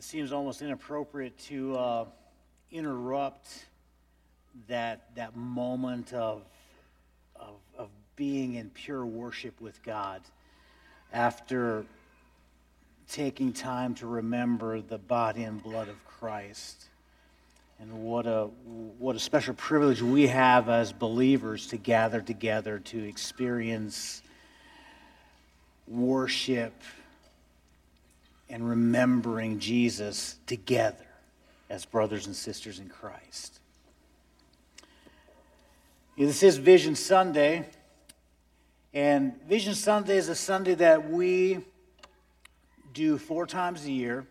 it seems almost inappropriate to uh, interrupt that, that moment of, of, of being in pure worship with God after taking time to remember the body and blood of Christ. And what a, what a special privilege we have as believers to gather together to experience worship and remembering Jesus together as brothers and sisters in Christ. This is Vision Sunday, and Vision Sunday is a Sunday that we do four times a year,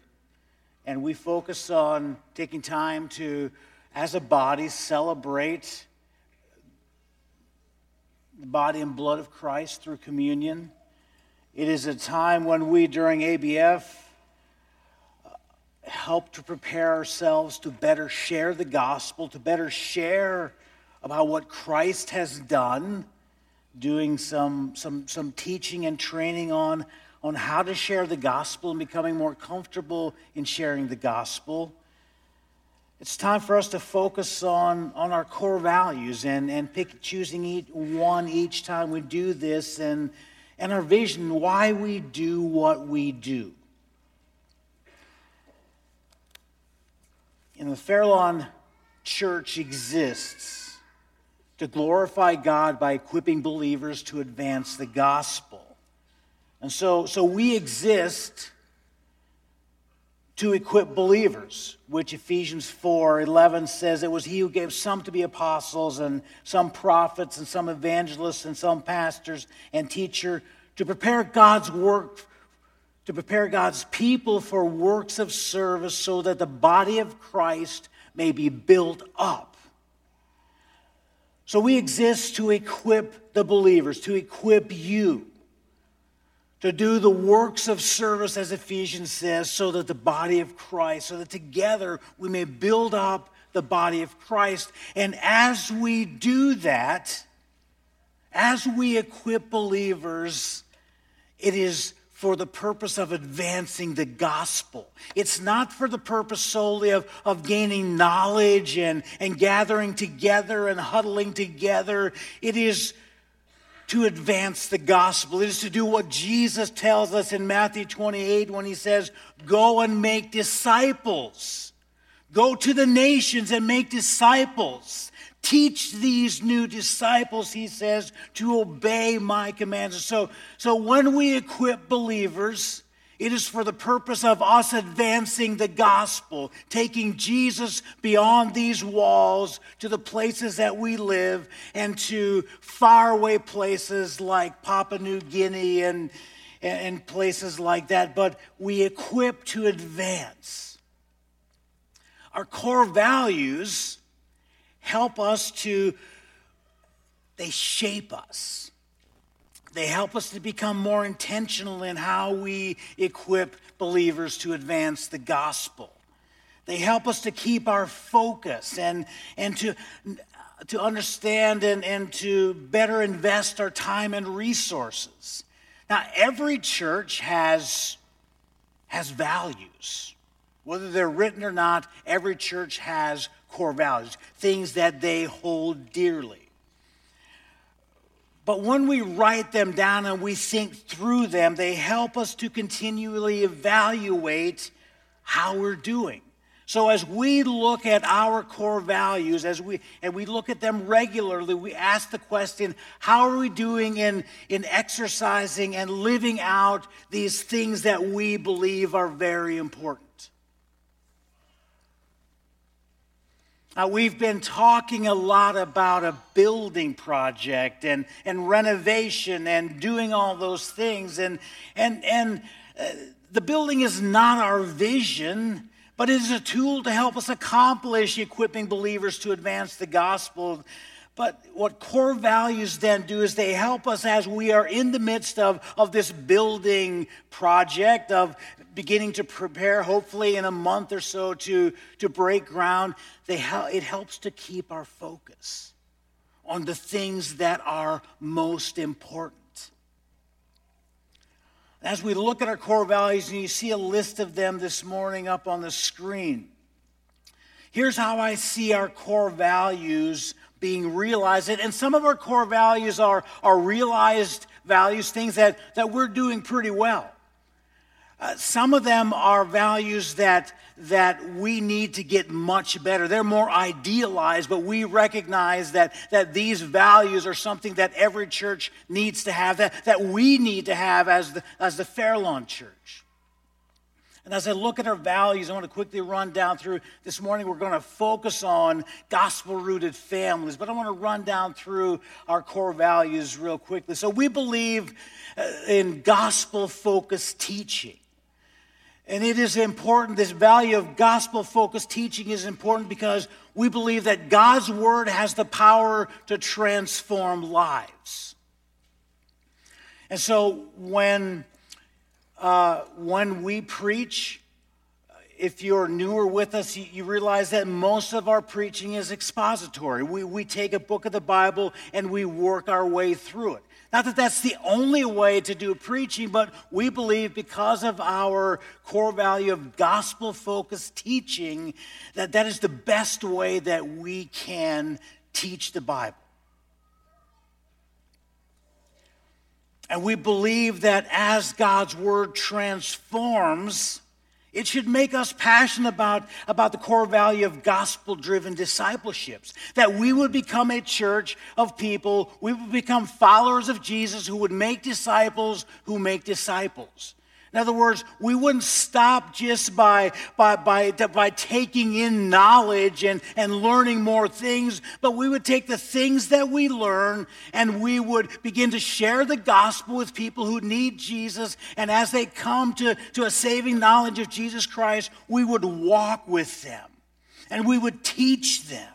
and we focus on taking time to, as a body, celebrate the body and blood of Christ through communion. It is a time when we, during ABF, help to prepare ourselves to better share the gospel, to better share about what Christ has done, doing some, some, some teaching and training on, on how to share the gospel and becoming more comfortable in sharing the gospel. It's time for us to focus on, on our core values and, and pick choosing each one each time we do this and, and our vision, why we do what we do. In the Fairlawn Church exists to glorify God by equipping believers to advance the gospel. And so, so we exist to equip believers, which Ephesians 4 11 says it was he who gave some to be apostles and some prophets and some evangelists and some pastors and teacher to prepare God's work, to prepare God's people for works of service so that the body of Christ may be built up. So we exist to equip the believers, to equip you to do the works of service, as Ephesians says, so that the body of Christ, so that together we may build up the body of Christ. And as we do that, as we equip believers, it is for the purpose of advancing the gospel. It's not for the purpose solely of, of gaining knowledge and, and gathering together and huddling together. It is to advance the gospel. It is to do what Jesus tells us in Matthew 28 when he says, Go and make disciples. Go to the nations and make disciples. Teach these new disciples, he says, to obey my commands. So, so when we equip believers, it is for the purpose of us advancing the gospel, taking Jesus beyond these walls to the places that we live and to faraway places like Papua New Guinea and, and places like that. But we equip to advance. Our core values help us to, they shape us. They help us to become more intentional in how we equip believers to advance the gospel. They help us to keep our focus and, and to, to understand and, and to better invest our time and resources. Now, every church has, has values. Whether they're written or not, every church has core values, things that they hold dearly. But when we write them down and we think through them, they help us to continually evaluate how we're doing. So as we look at our core values, as we and we look at them regularly, we ask the question, how are we doing in, in exercising and living out these things that we believe are very important? Uh, we've been talking a lot about a building project and, and renovation and doing all those things. And, and, and uh, the building is not our vision, but it is a tool to help us accomplish equipping believers to advance the gospel. But what core values then do is they help us as we are in the midst of, of this building project, of beginning to prepare, hopefully in a month or so, to, to break ground, they it helps to keep our focus on the things that are most important. As we look at our core values, and you see a list of them this morning up on the screen, here's how I see our core values being realized. And some of our core values are, are realized values, things that, that we're doing pretty well. Uh, some of them are values that, that we need to get much better. They're more idealized, but we recognize that, that these values are something that every church needs to have, that, that we need to have as the, as the Fairlawn Church. And as I look at our values, I want to quickly run down through. This morning, we're going to focus on gospel rooted families, but I want to run down through our core values real quickly. So, we believe uh, in gospel focused teaching. And it is important, this value of gospel focused teaching is important because we believe that God's word has the power to transform lives. And so when, uh, when we preach, if you're newer with us, you, you, realize that most of our preaching is expository. We, we take a book of the Bible and we work our way through it. Not that that's the only way to do preaching, but we believe because of our core value of gospel focused teaching that that is the best way that we can teach the Bible. And we believe that as God's word transforms, it should make us passionate about, about the core value of gospel driven discipleships. That we would become a church of people, we would become followers of Jesus who would make disciples who make disciples. In other words, we wouldn't stop just by, by, by, by taking in knowledge and, and learning more things, but we would take the things that we learn and we would begin to share the gospel with people who need Jesus. And as they come to, to a saving knowledge of Jesus Christ, we would walk with them and we would teach them.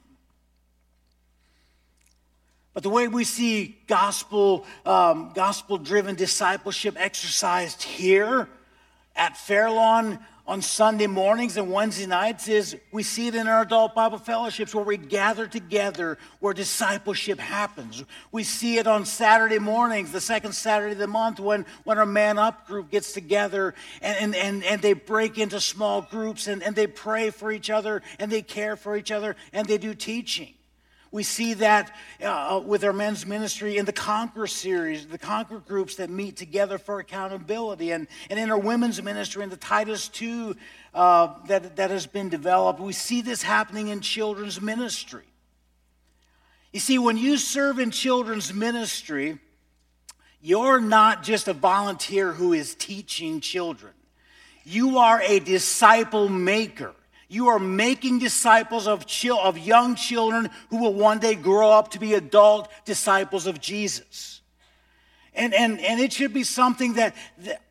But the way we see gospel, um, gospel-driven discipleship exercised here at Fairlawn on Sunday mornings and Wednesday nights is we see it in our adult Bible fellowships where we gather together, where discipleship happens. We see it on Saturday mornings, the second Saturday of the month, when, when our man up group gets together and, and, and, and they break into small groups and, and they pray for each other and they care for each other and they do teaching. We see that uh, with our men's ministry in the Conquer series, the Conquer groups that meet together for accountability, and, and in our women's ministry in the Titus 2 uh, that, that has been developed. We see this happening in children's ministry. You see, when you serve in children's ministry, you're not just a volunteer who is teaching children, you are a disciple maker. You are making disciples of, of young children who will one day grow up to be adult disciples of Jesus. And, and, and it should be something that, that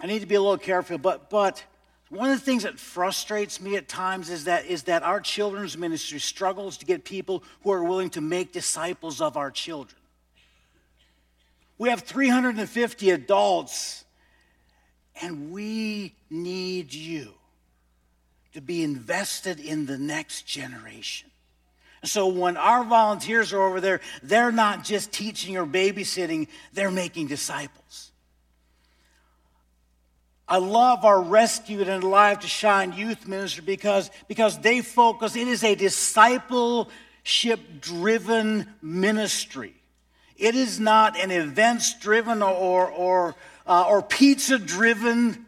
I need to be a little careful, but, but one of the things that frustrates me at times is that, is that our children's ministry struggles to get people who are willing to make disciples of our children. We have 350 adults, and we need you to be invested in the next generation. So when our volunteers are over there, they're not just teaching or babysitting, they're making disciples. I love our Rescued and Alive to Shine youth ministry because, because they focus, it is a discipleship driven ministry. It is not an events driven or, or, uh, or pizza driven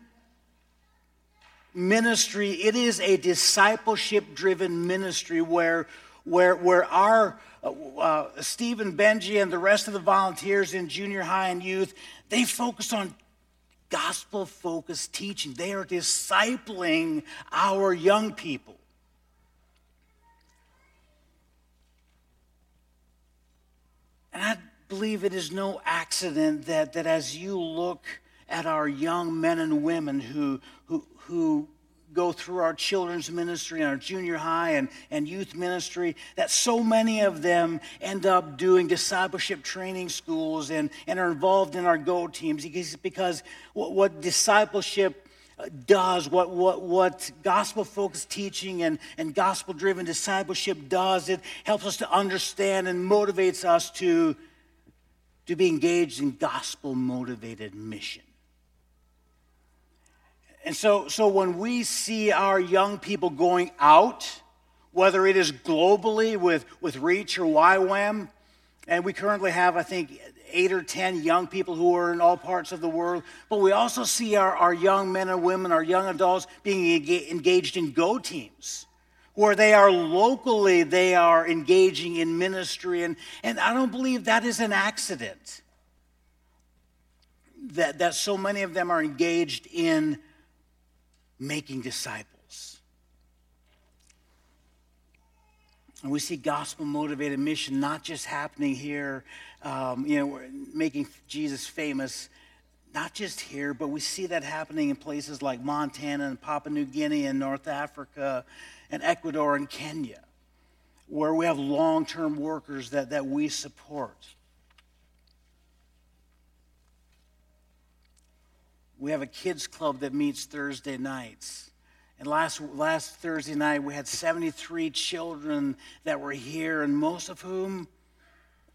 ministry, it is a discipleship driven ministry where, where, where our uh, uh, Stephen Benji and the rest of the volunteers in junior high and youth, they focus on gospel focused teaching. They are discipling our young people. And I believe it is no accident that, that as you look at our young men and women who, who, go through our children's ministry and our junior high and, and youth ministry, that so many of them end up doing discipleship training schools and, and are involved in our Go teams because, what, what discipleship uh, does, what, what, what gospel focused teaching and, and gospel driven discipleship does, it helps us to understand and motivates us to to be engaged in gospel motivated mission. And so, so when we see our young people going out, whether it is globally with, with Reach or YWAM, and we currently have, I think, eight or 10 young people who are in all parts of the world, but we also see our, our young men and women, our young adults being engaged in go teams where they are locally, they are engaging in ministry. And, and I don't believe that is an accident that, that so many of them are engaged in making disciples. And we see gospel motivated mission not just happening here, um, you know, making Jesus famous, not just here, but we see that happening in places like Montana and Papua New Guinea and North Africa and Ecuador and Kenya, where we have long term workers that, that we support. We have a kids club that meets Thursday nights. And last, last Thursday night, we had 73 children that were here, and most of whom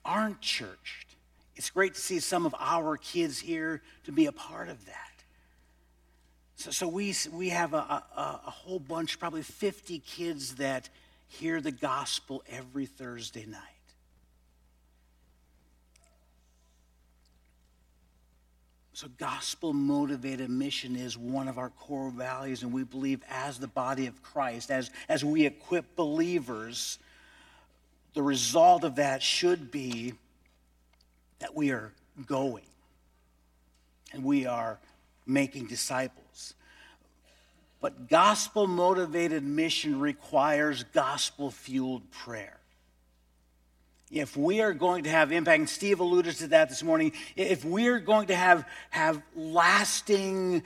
aren't churched. It's great to see some of our kids here to be a part of that. So, so we, we have a, a, a whole bunch, probably 50 kids that hear the gospel every Thursday night. So, gospel motivated mission is one of our core values, and we believe as the body of Christ, as, as we equip believers, the result of that should be that we are going and we are making disciples. But gospel motivated mission requires gospel fueled prayer if we are going to have impact, and Steve alluded to that this morning, if we're going to have, have lasting,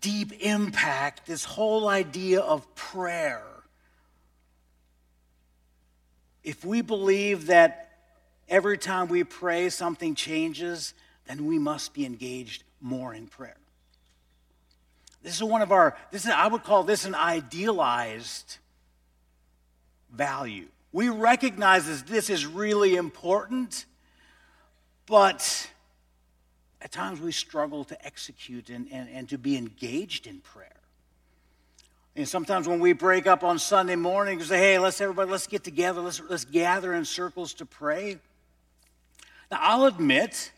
deep impact, this whole idea of prayer, if we believe that every time we pray something changes, then we must be engaged more in prayer. This is one of our, this is, I would call this an idealized value. We recognize that this is really important, but at times we struggle to execute and, and, and to be engaged in prayer. And sometimes when we break up on Sunday morning, and say, hey, let's everybody, let's get together, let's, let's gather in circles to pray. Now, I'll admit,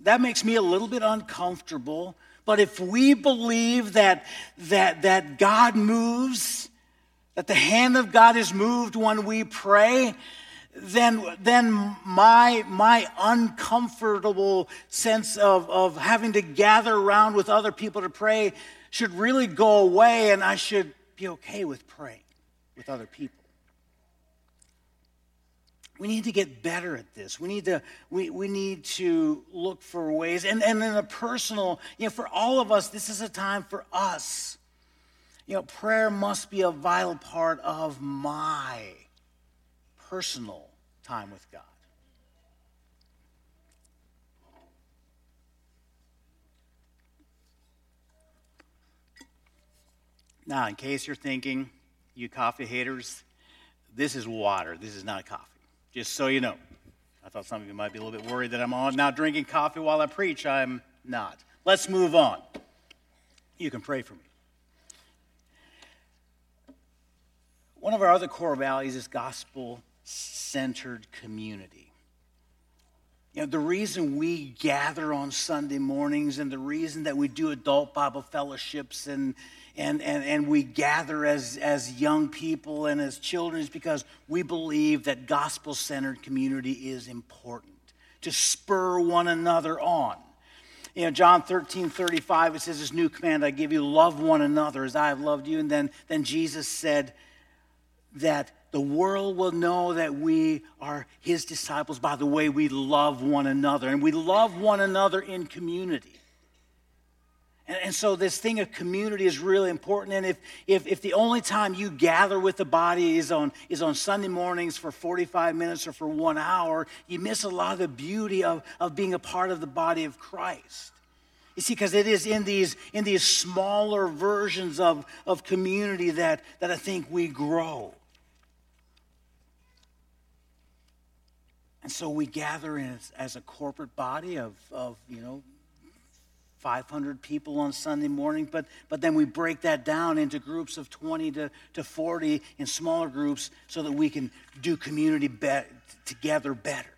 that makes me a little bit uncomfortable. But if we believe that, that, that God moves that the hand of God is moved when we pray, then, then my, my uncomfortable sense of, of having to gather around with other people to pray should really go away, and I should be okay with praying with other people. We need to get better at this. We need to, we, we need to look for ways. And, and in a personal, you know, for all of us, this is a time for us you know, prayer must be a vital part of my personal time with God. Now, in case you're thinking, you coffee haters, this is water. This is not coffee. Just so you know. I thought some of you might be a little bit worried that I'm now drinking coffee while I preach. I'm not. Let's move on. You can pray for me. One of our other core values is gospel centered community. You know, the reason we gather on Sunday mornings and the reason that we do adult Bible fellowships and, and, and, and we gather as, as young people and as children is because we believe that gospel centered community is important to spur one another on. You know, John 13, 35, it says, This new command I give you, love one another as I have loved you. And then, then Jesus said, that the world will know that we are his disciples by the way we love one another. And we love one another in community. And, so this thing of community is really important. And if, if, if the only time you gather with the body is on, is on Sunday mornings for 45 minutes or for one hour, you miss a lot of the beauty of, of being a part of the body of Christ. You see, because it is in these, in these smaller versions of, of community that, that I think we grow. And so we gather as, as a corporate body of, of, you know, 500 people on Sunday morning, but, but then we break that down into groups of 20 to, to 40 in smaller groups so that we can do community be- together better.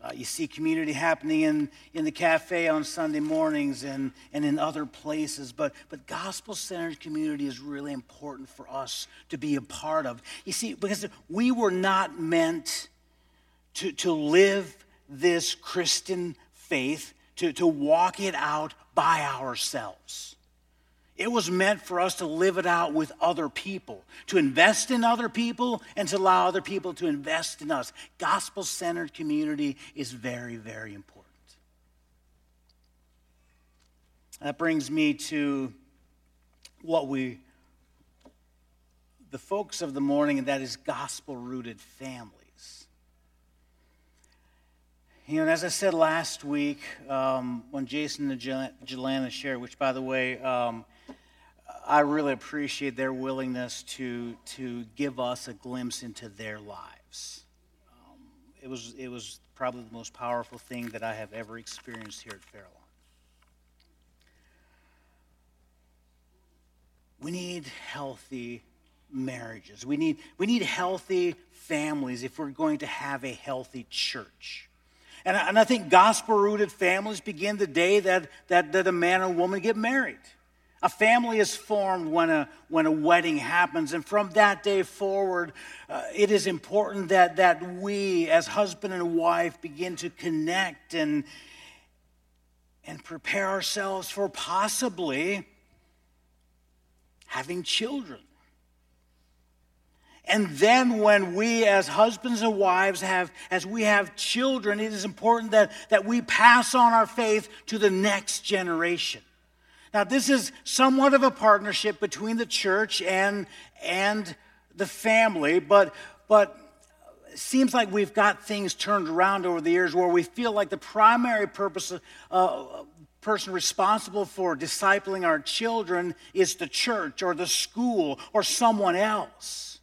Uh, you see community happening in, in the cafe on Sunday mornings and, and in other places, but, but gospel centered community is really important for us to be a part of. You see, because we were not meant to, to live this Christian faith, to, to walk it out by ourselves. It was meant for us to live it out with other people, to invest in other people, and to allow other people to invest in us. Gospel centered community is very, very important. That brings me to what we, the folks of the morning, and that is gospel rooted families. You know, as I said last week, um, when Jason and Jelana shared, which by the way, um, I really appreciate their willingness to, to give us a glimpse into their lives. Um, it, was, it was probably the most powerful thing that I have ever experienced here at Fairlawn. We need healthy marriages. We need, we need healthy families if we're going to have a healthy church. And, and I think gospel rooted families begin the day that, that, that a man and woman get married. A family is formed when a, when a wedding happens. And from that day forward, uh, it is important that, that we, as husband and wife, begin to connect and, and prepare ourselves for possibly having children. And then when we as husbands and wives have, as we have children, it is important that, that we pass on our faith to the next generation. Now, this is somewhat of a partnership between the church and, and the family, but, but it seems like we've got things turned around over the years where we feel like the primary purpose uh, person responsible for discipling our children is the church or the school or someone else.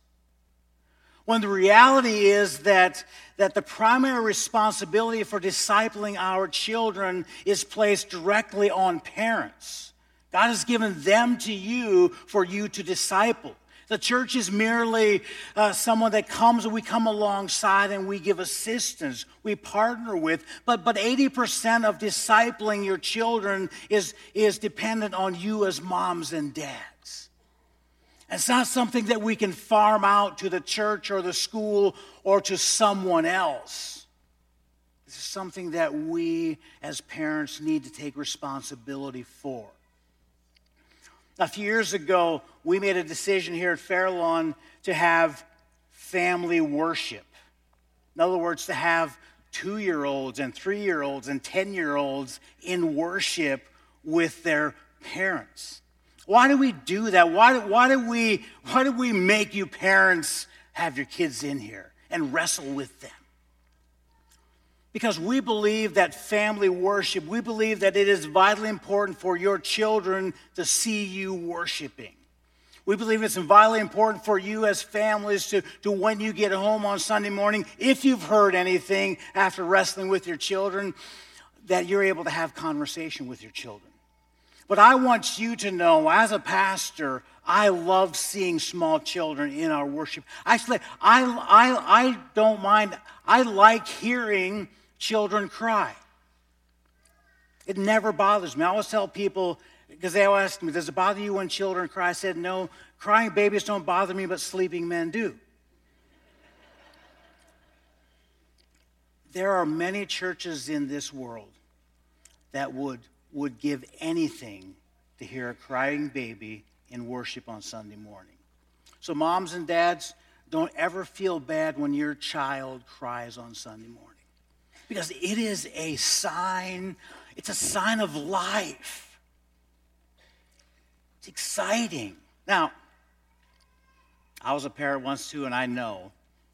When the reality is that, that the primary responsibility for discipling our children is placed directly on parents. God has given them to you for you to disciple. The church is merely uh, someone that comes and we come alongside and we give assistance, we partner with. But, but 80% of discipling your children is, is dependent on you as moms and dads. It's not something that we can farm out to the church or the school or to someone else. This is something that we as parents need to take responsibility for. A few years ago, we made a decision here at Fairlawn to have family worship. In other words, to have two year olds and three year olds and 10 year olds in worship with their parents. Why do we do that? Why, why, do we, why do we make you parents have your kids in here and wrestle with them? Because we believe that family worship, we believe that it is vitally important for your children to see you worshiping. We believe it's vitally important for you as families to, to when you get home on Sunday morning, if you've heard anything after wrestling with your children, that you're able to have conversation with your children. But I want you to know, as a pastor, I love seeing small children in our worship. Actually, I, I, I don't mind, I like hearing children cry. It never bothers me. I always tell people, because they always ask me, does it bother you when children cry? I said, no, crying babies don't bother me, but sleeping men do. there are many churches in this world that would, would give anything to hear a crying baby in worship on Sunday morning. So, moms and dads, don't ever feel bad when your child cries on Sunday morning because it is a sign, it's a sign of life. It's exciting. Now, I was a parent once too, and I know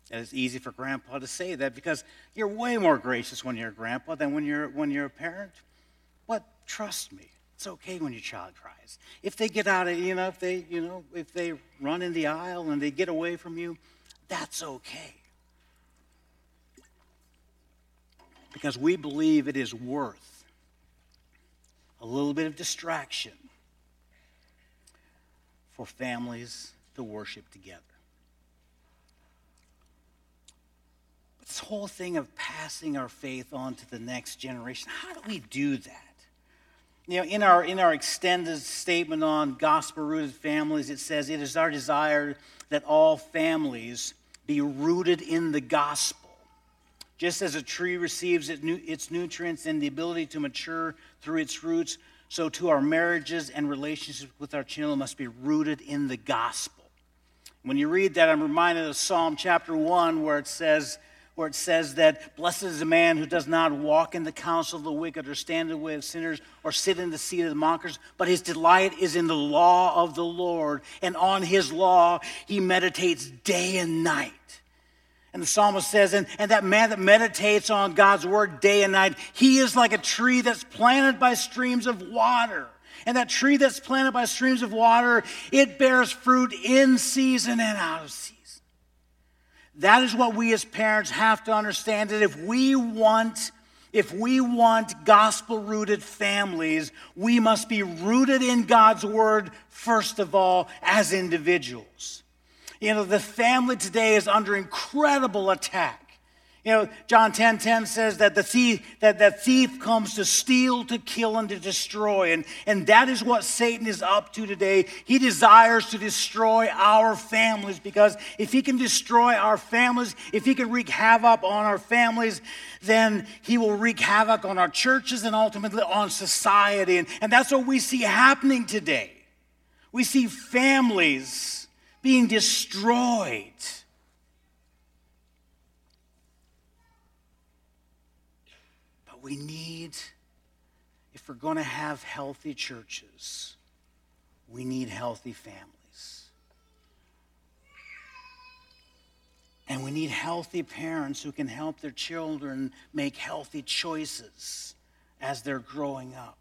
that it's easy for grandpa to say that because you're way more gracious when you're a grandpa than when you're when you're a parent. Trust me, it's okay when your child cries. If they get out of, you know, if they, you know, if they run in the aisle and they get away from you, that's okay. because we believe it is worth a little bit of distraction for families to worship together. But this whole thing of passing our faith on to the next generation, how do we do that? You know, in our, in our extended statement on gospel rooted families, it says, It is our desire that all families be rooted in the gospel. Just as a tree receives its nutrients and the ability to mature through its roots, so too our marriages and relationships with our children must be rooted in the gospel. When you read that, I'm reminded of Psalm chapter 1, where it says, where it says that blessed is the man who does not walk in the counsel of the wicked or stand in the way of sinners or sit in the seat of the mockers, but his delight is in the law of the Lord, and on his law he meditates day and night. And the psalmist says, and, and that man that meditates on God's word day and night, he is like a tree that's planted by streams of water. And that tree that's planted by streams of water, it bears fruit in season and out of season. That is what we as parents have to understand that if we want if we want gospel rooted families, we must be rooted in God's word first of all as individuals. You know, the family today is under incredible attack. You know, John 10 10 says that the thief, that the thief comes to steal, to kill, and to destroy. And, and that is what Satan is up to today. He desires to destroy our families because if he can destroy our families, if he can wreak havoc on our families, then he will wreak havoc on our churches and ultimately on society. And, and that's what we see happening today. We see families being destroyed we need, if we're going to have healthy churches, we need healthy families. And we need healthy parents who can help their children make healthy choices as they're growing up.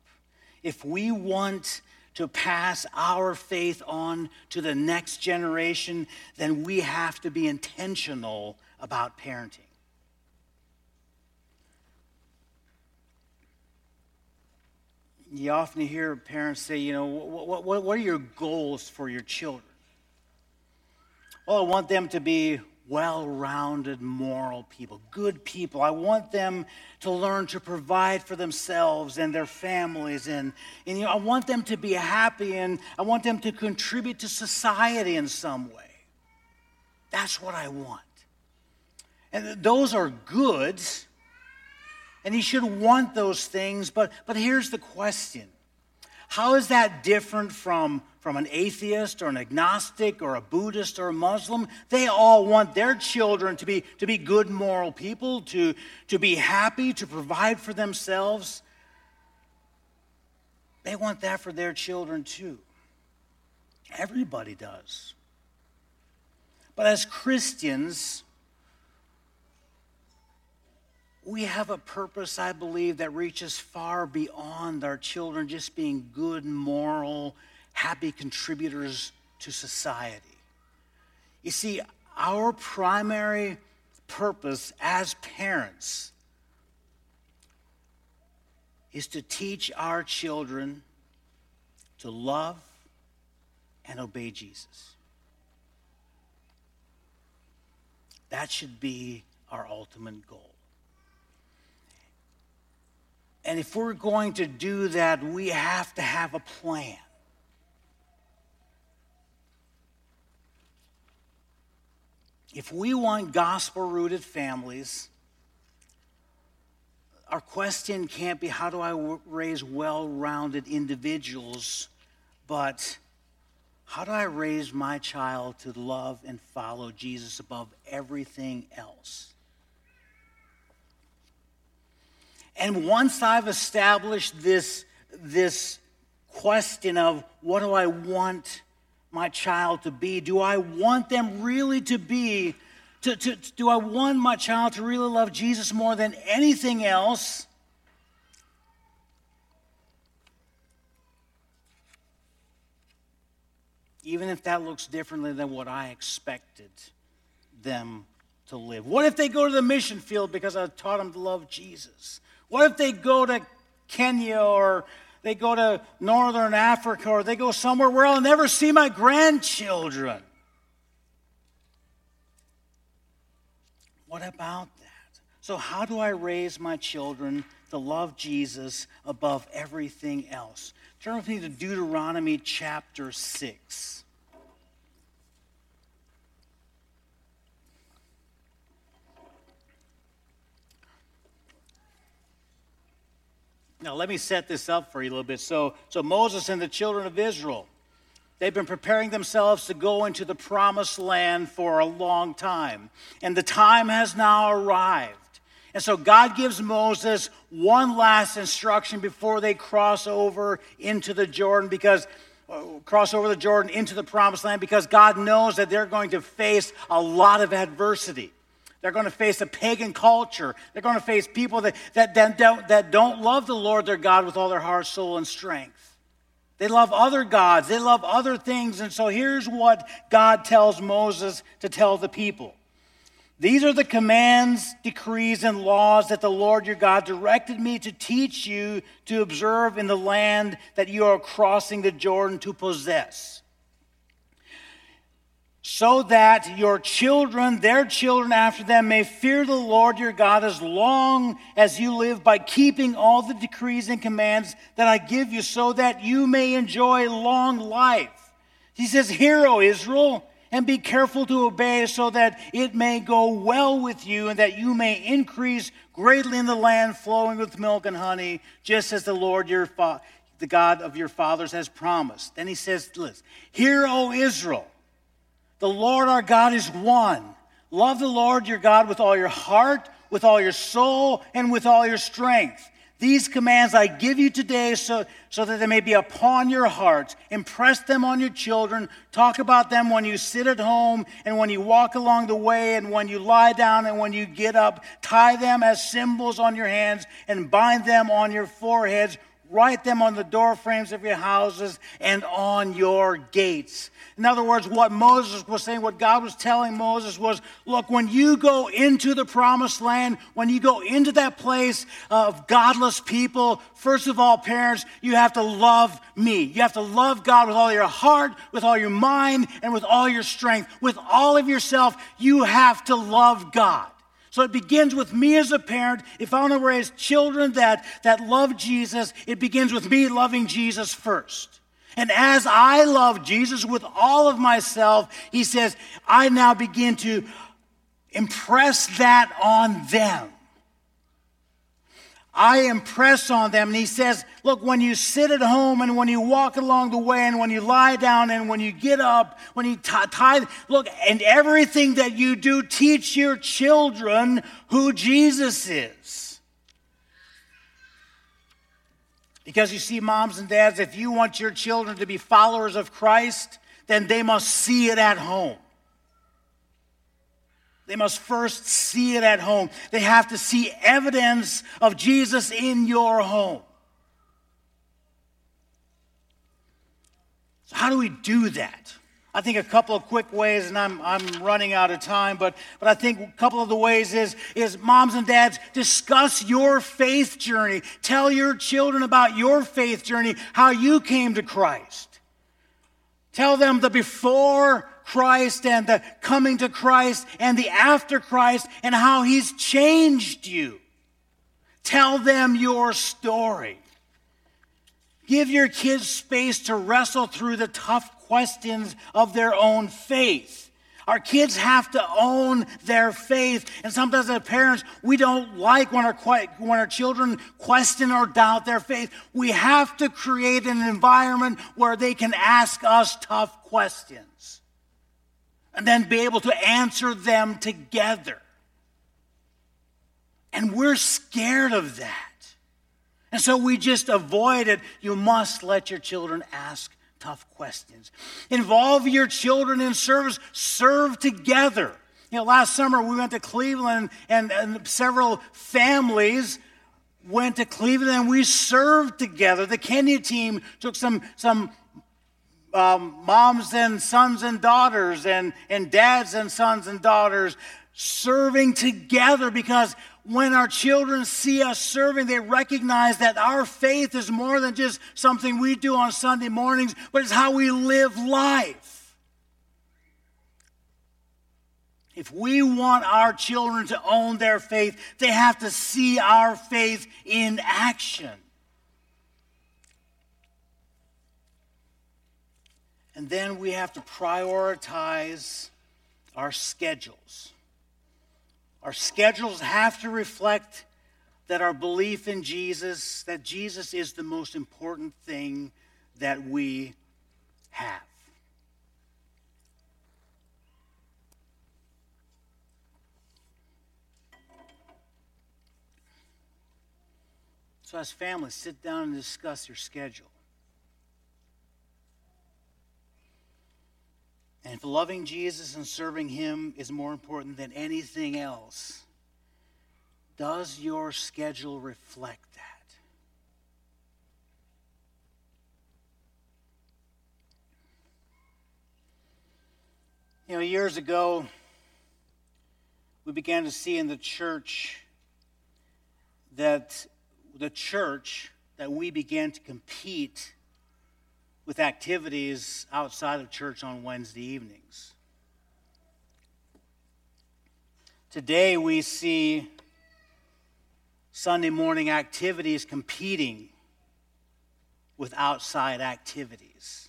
If we want to pass our faith on to the next generation, then we have to be intentional about parenting. You often hear parents say, you know, what, what, what are your goals for your children? Well, I want them to be well rounded, moral people, good people. I want them to learn to provide for themselves and their families. And, and you know, I want them to be happy and I want them to contribute to society in some way. That's what I want. And those are good. And he should want those things. But, but here's the question How is that different from, from an atheist or an agnostic or a Buddhist or a Muslim? They all want their children to be, to be good moral people, to, to be happy, to provide for themselves. They want that for their children too. Everybody does. But as Christians, we have a purpose, I believe, that reaches far beyond our children just being good, moral, happy contributors to society. You see, our primary purpose as parents is to teach our children to love and obey Jesus. That should be our ultimate goal. And if we're going to do that, we have to have a plan. If we want gospel rooted families, our question can't be how do I raise well rounded individuals, but how do I raise my child to love and follow Jesus above everything else? And once I've established this, this question of what do I want my child to be, do I want them really to be, to, to, do I want my child to really love Jesus more than anything else? Even if that looks differently than what I expected them to live? What if they go to the mission field because I taught them to love Jesus? What if they go to Kenya or they go to Northern Africa or they go somewhere where I'll never see my grandchildren? What about that? So, how do I raise my children to love Jesus above everything else? Turn with me to Deuteronomy chapter 6. Now, let me set this up for you a little bit. So, so Moses and the children of Israel, they've been preparing themselves to go into the promised land for a long time. And the time has now arrived. And so God gives Moses one last instruction before they cross over into the Jordan because uh, cross over the Jordan into the promised land because God knows that they're going to face a lot of adversity. They're going to face a pagan culture. They're going to face people that, that, that, don't, that don't love the Lord their God with all their heart, soul, and strength. They love other gods, they love other things. And so here's what God tells Moses to tell the people These are the commands, decrees, and laws that the Lord your God directed me to teach you to observe in the land that you are crossing the Jordan to possess so that your children, their children after them, may fear the Lord your God as long as you live by keeping all the decrees and commands that I give you, so that you may enjoy long life. He says, Hear, O Israel, and be careful to obey, so that it may go well with you, and that you may increase greatly in the land flowing with milk and honey, just as the Lord your fa- the God of your fathers has promised. Then he says, Listen, Hear, O Israel. The Lord our God is one. Love the Lord your God with all your heart, with all your soul, and with all your strength. These commands I give you today so, so that they may be upon your hearts. Impress them on your children. Talk about them when you sit at home and when you walk along the way and when you lie down and when you get up. Tie them as symbols on your hands and bind them on your foreheads. Write them on the door frames of your houses and on your gates. In other words, what Moses was saying, what God was telling Moses was look, when you go into the promised land, when you go into that place of godless people, first of all, parents, you have to love me. You have to love God with all your heart, with all your mind, and with all your strength. With all of yourself, you have to love God. So it begins with me as a parent. If I want to raise children that, that love Jesus, it begins with me loving Jesus first. And as I love Jesus with all of myself, he says, I now begin to impress that on them. I impress on them. And he says, Look, when you sit at home and when you walk along the way and when you lie down and when you get up, when you tie, look, and everything that you do, teach your children who Jesus is. Because you see, moms and dads, if you want your children to be followers of Christ, then they must see it at home. They must first see it at home. They have to see evidence of Jesus in your home. So, how do we do that? I think a couple of quick ways, and I'm, I'm running out of time, but, but I think a couple of the ways is, is moms and dads, discuss your faith journey. Tell your children about your faith journey, how you came to Christ. Tell them the before Christ and the coming to Christ and the after Christ and how he's changed you. Tell them your story. Give your kids space to wrestle through the tough questions of their own faith. Our kids have to own their faith. And sometimes as parents, we don't like when our, when our children question or doubt their faith. We have to create an environment where they can ask us tough questions and then be able to answer them together. And we're scared of that. And so we just avoid it. You must let your children ask tough questions. Involve your children in service, serve together. You know, last summer we went to Cleveland and, and several families went to Cleveland and we served together. The Kenya team took some, some um, moms and sons and daughters and, and dads and sons and daughters serving together because when our children see us serving, they recognize that our faith is more than just something we do on Sunday mornings, but it's how we live life. If we want our children to own their faith, they have to see our faith in action. And then we have to prioritize our schedules. Our schedules have to reflect that our belief in Jesus, that Jesus is the most important thing that we have. So, as families, sit down and discuss your schedule. And if loving Jesus and serving Him is more important than anything else, does your schedule reflect that? You know, years ago, we began to see in the church that the church, that we began to compete with activities outside of church on Wednesday evenings. Today we see Sunday morning activities competing with outside activities.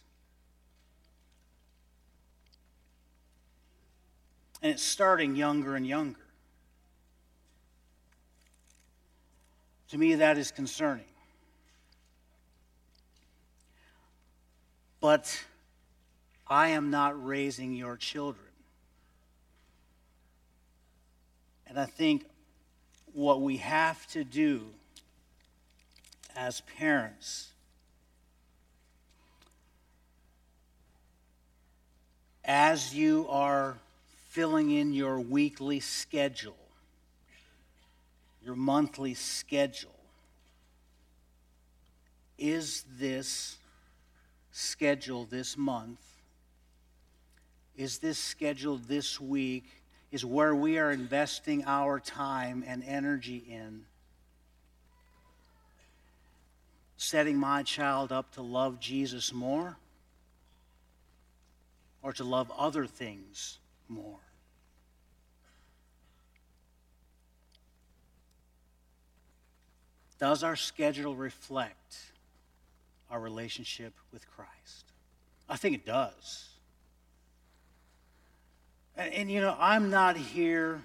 And it's starting younger and younger. To me, that is concerning. But I am not raising your children. And I think what we have to do as parents as you are filling in your weekly schedule, your monthly schedule, is this schedule this month, is this schedule this week, is where we are investing our time and energy in. Setting my child up to love Jesus more or to love other things more. Does our schedule reflect our relationship with Christ? I think it does. And, and, you know, I'm not here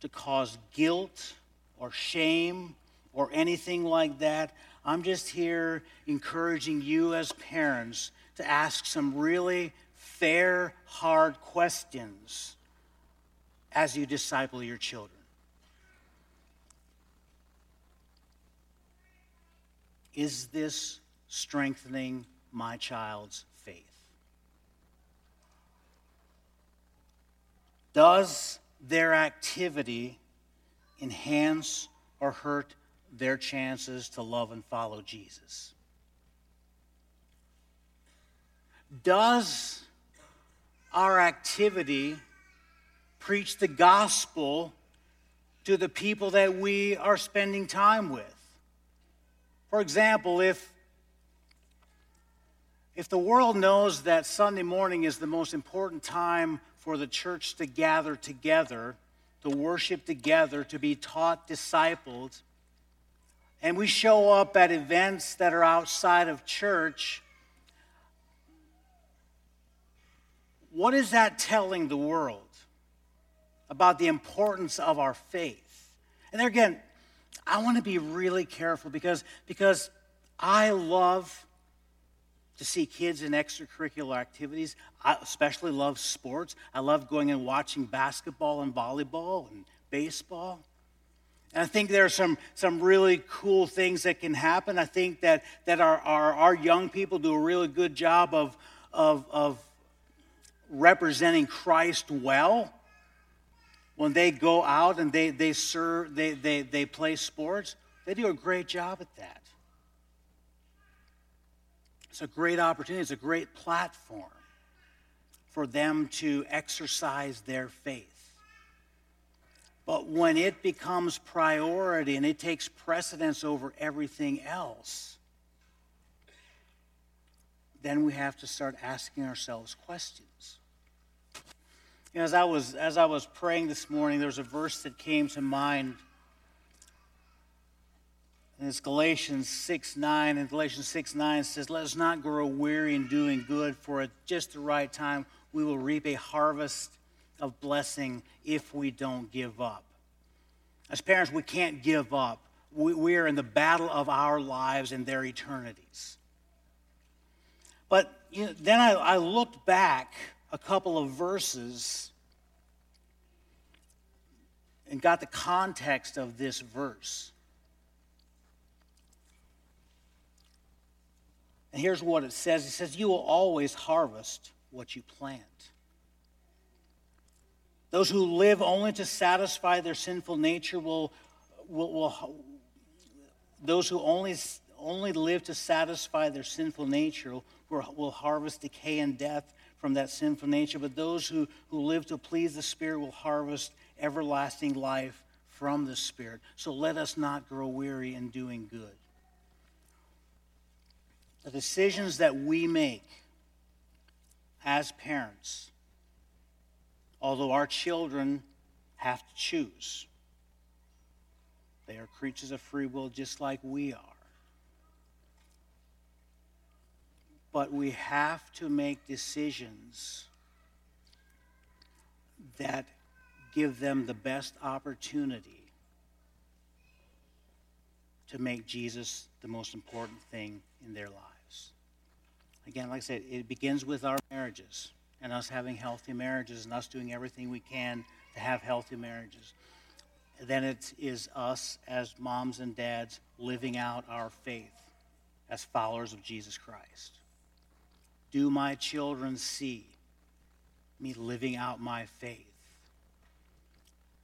to cause guilt or shame or anything like that. I'm just here encouraging you as parents to ask some really fair, hard questions as you disciple your children. Is this strengthening my child's faith? Does their activity enhance or hurt their chances to love and follow Jesus? Does our activity preach the gospel to the people that we are spending time with? For example, if if the world knows that Sunday morning is the most important time for the church to gather together, to worship together, to be taught, discipled, and we show up at events that are outside of church, what is that telling the world about the importance of our faith? And there again, I want to be really careful because, because I love to see kids in extracurricular activities. I especially love sports. I love going and watching basketball and volleyball and baseball. And I think there are some, some really cool things that can happen. I think that, that our, our, our young people do a really good job of, of, of representing Christ well when they go out and they, they serve, they, they, they play sports, they do a great job at that. It's a great opportunity, it's a great platform for them to exercise their faith. But when it becomes priority and it takes precedence over everything else, then we have to start asking ourselves questions. You know, as I was as I was praying this morning, there was a verse that came to mind. And it's Galatians 6 9. And Galatians 6 9 says, Let us not grow weary in doing good, for at just the right time we will reap a harvest of blessing if we don't give up. As parents, we can't give up. We, we are in the battle of our lives and their eternities. But you know, then I, I looked back a couple of verses and got the context of this verse. And here's what it says it says, You will always harvest what you plant. Those who live only to satisfy their sinful nature will, will, will those who only, only live to satisfy their sinful nature will, will harvest decay and death from that sinful nature. But those who, who live to please the Spirit will harvest everlasting life from the Spirit. So let us not grow weary in doing good. The decisions that we make as parents although our children have to choose. They are creatures of free will just like we are. But we have to make decisions that give them the best opportunity to make Jesus the most important thing in their lives. Again, like I said, it begins with our marriages and us having healthy marriages and us doing everything we can to have healthy marriages. Then it is us as moms and dads living out our faith as followers of Jesus Christ. Do my children see me living out my faith?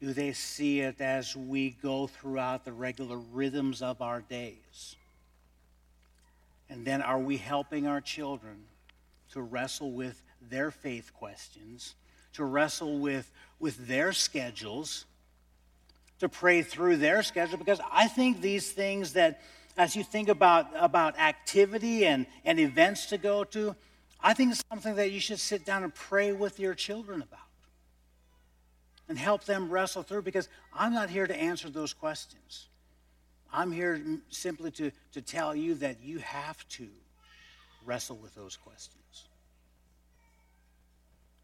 Do they see it as we go throughout the regular rhythms of our days? And then are we helping our children to wrestle with their faith questions, to wrestle with, with their schedules, to pray through their schedule, because I think these things that, as you think about, about activity and, and events to go to, I think it's something that you should sit down and pray with your children about and help them wrestle through because I'm not here to answer those questions. I'm here simply to, to tell you that you have to wrestle with those questions.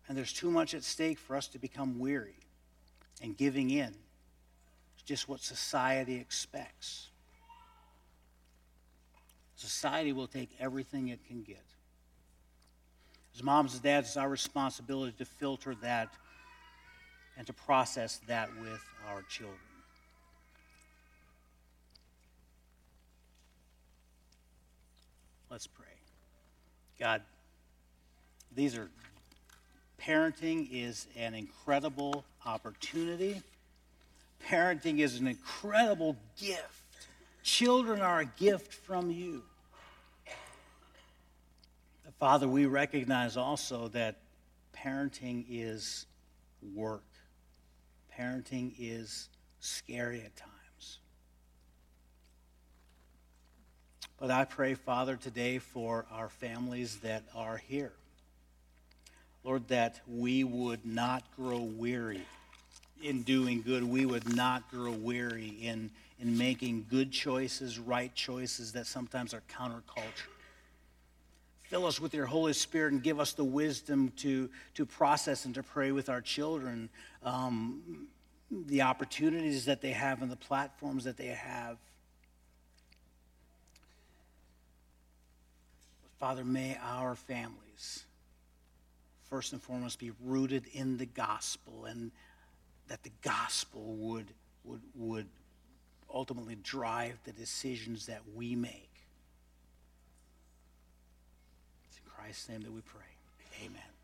And there's too much at stake for us to become weary and giving in to just what society expects. Society will take everything it can get. As moms and dads, it's our responsibility to filter that and to process that with our children. Let's pray. God, these are Parenting is an incredible opportunity. Parenting is an incredible gift. Children are a gift from you. Father, we recognize also that parenting is work. Parenting is scary at times. But I pray, Father, today for our families that are here. Lord, that we would not grow weary in doing good. We would not grow weary in, in making good choices, right choices that sometimes are counterculture. Fill us with your Holy Spirit and give us the wisdom to, to process and to pray with our children um, the opportunities that they have and the platforms that they have. Father, may our families first and foremost be rooted in the gospel and that the gospel would, would, would ultimately drive the decisions that we make. It's in Christ's name that we pray. Amen.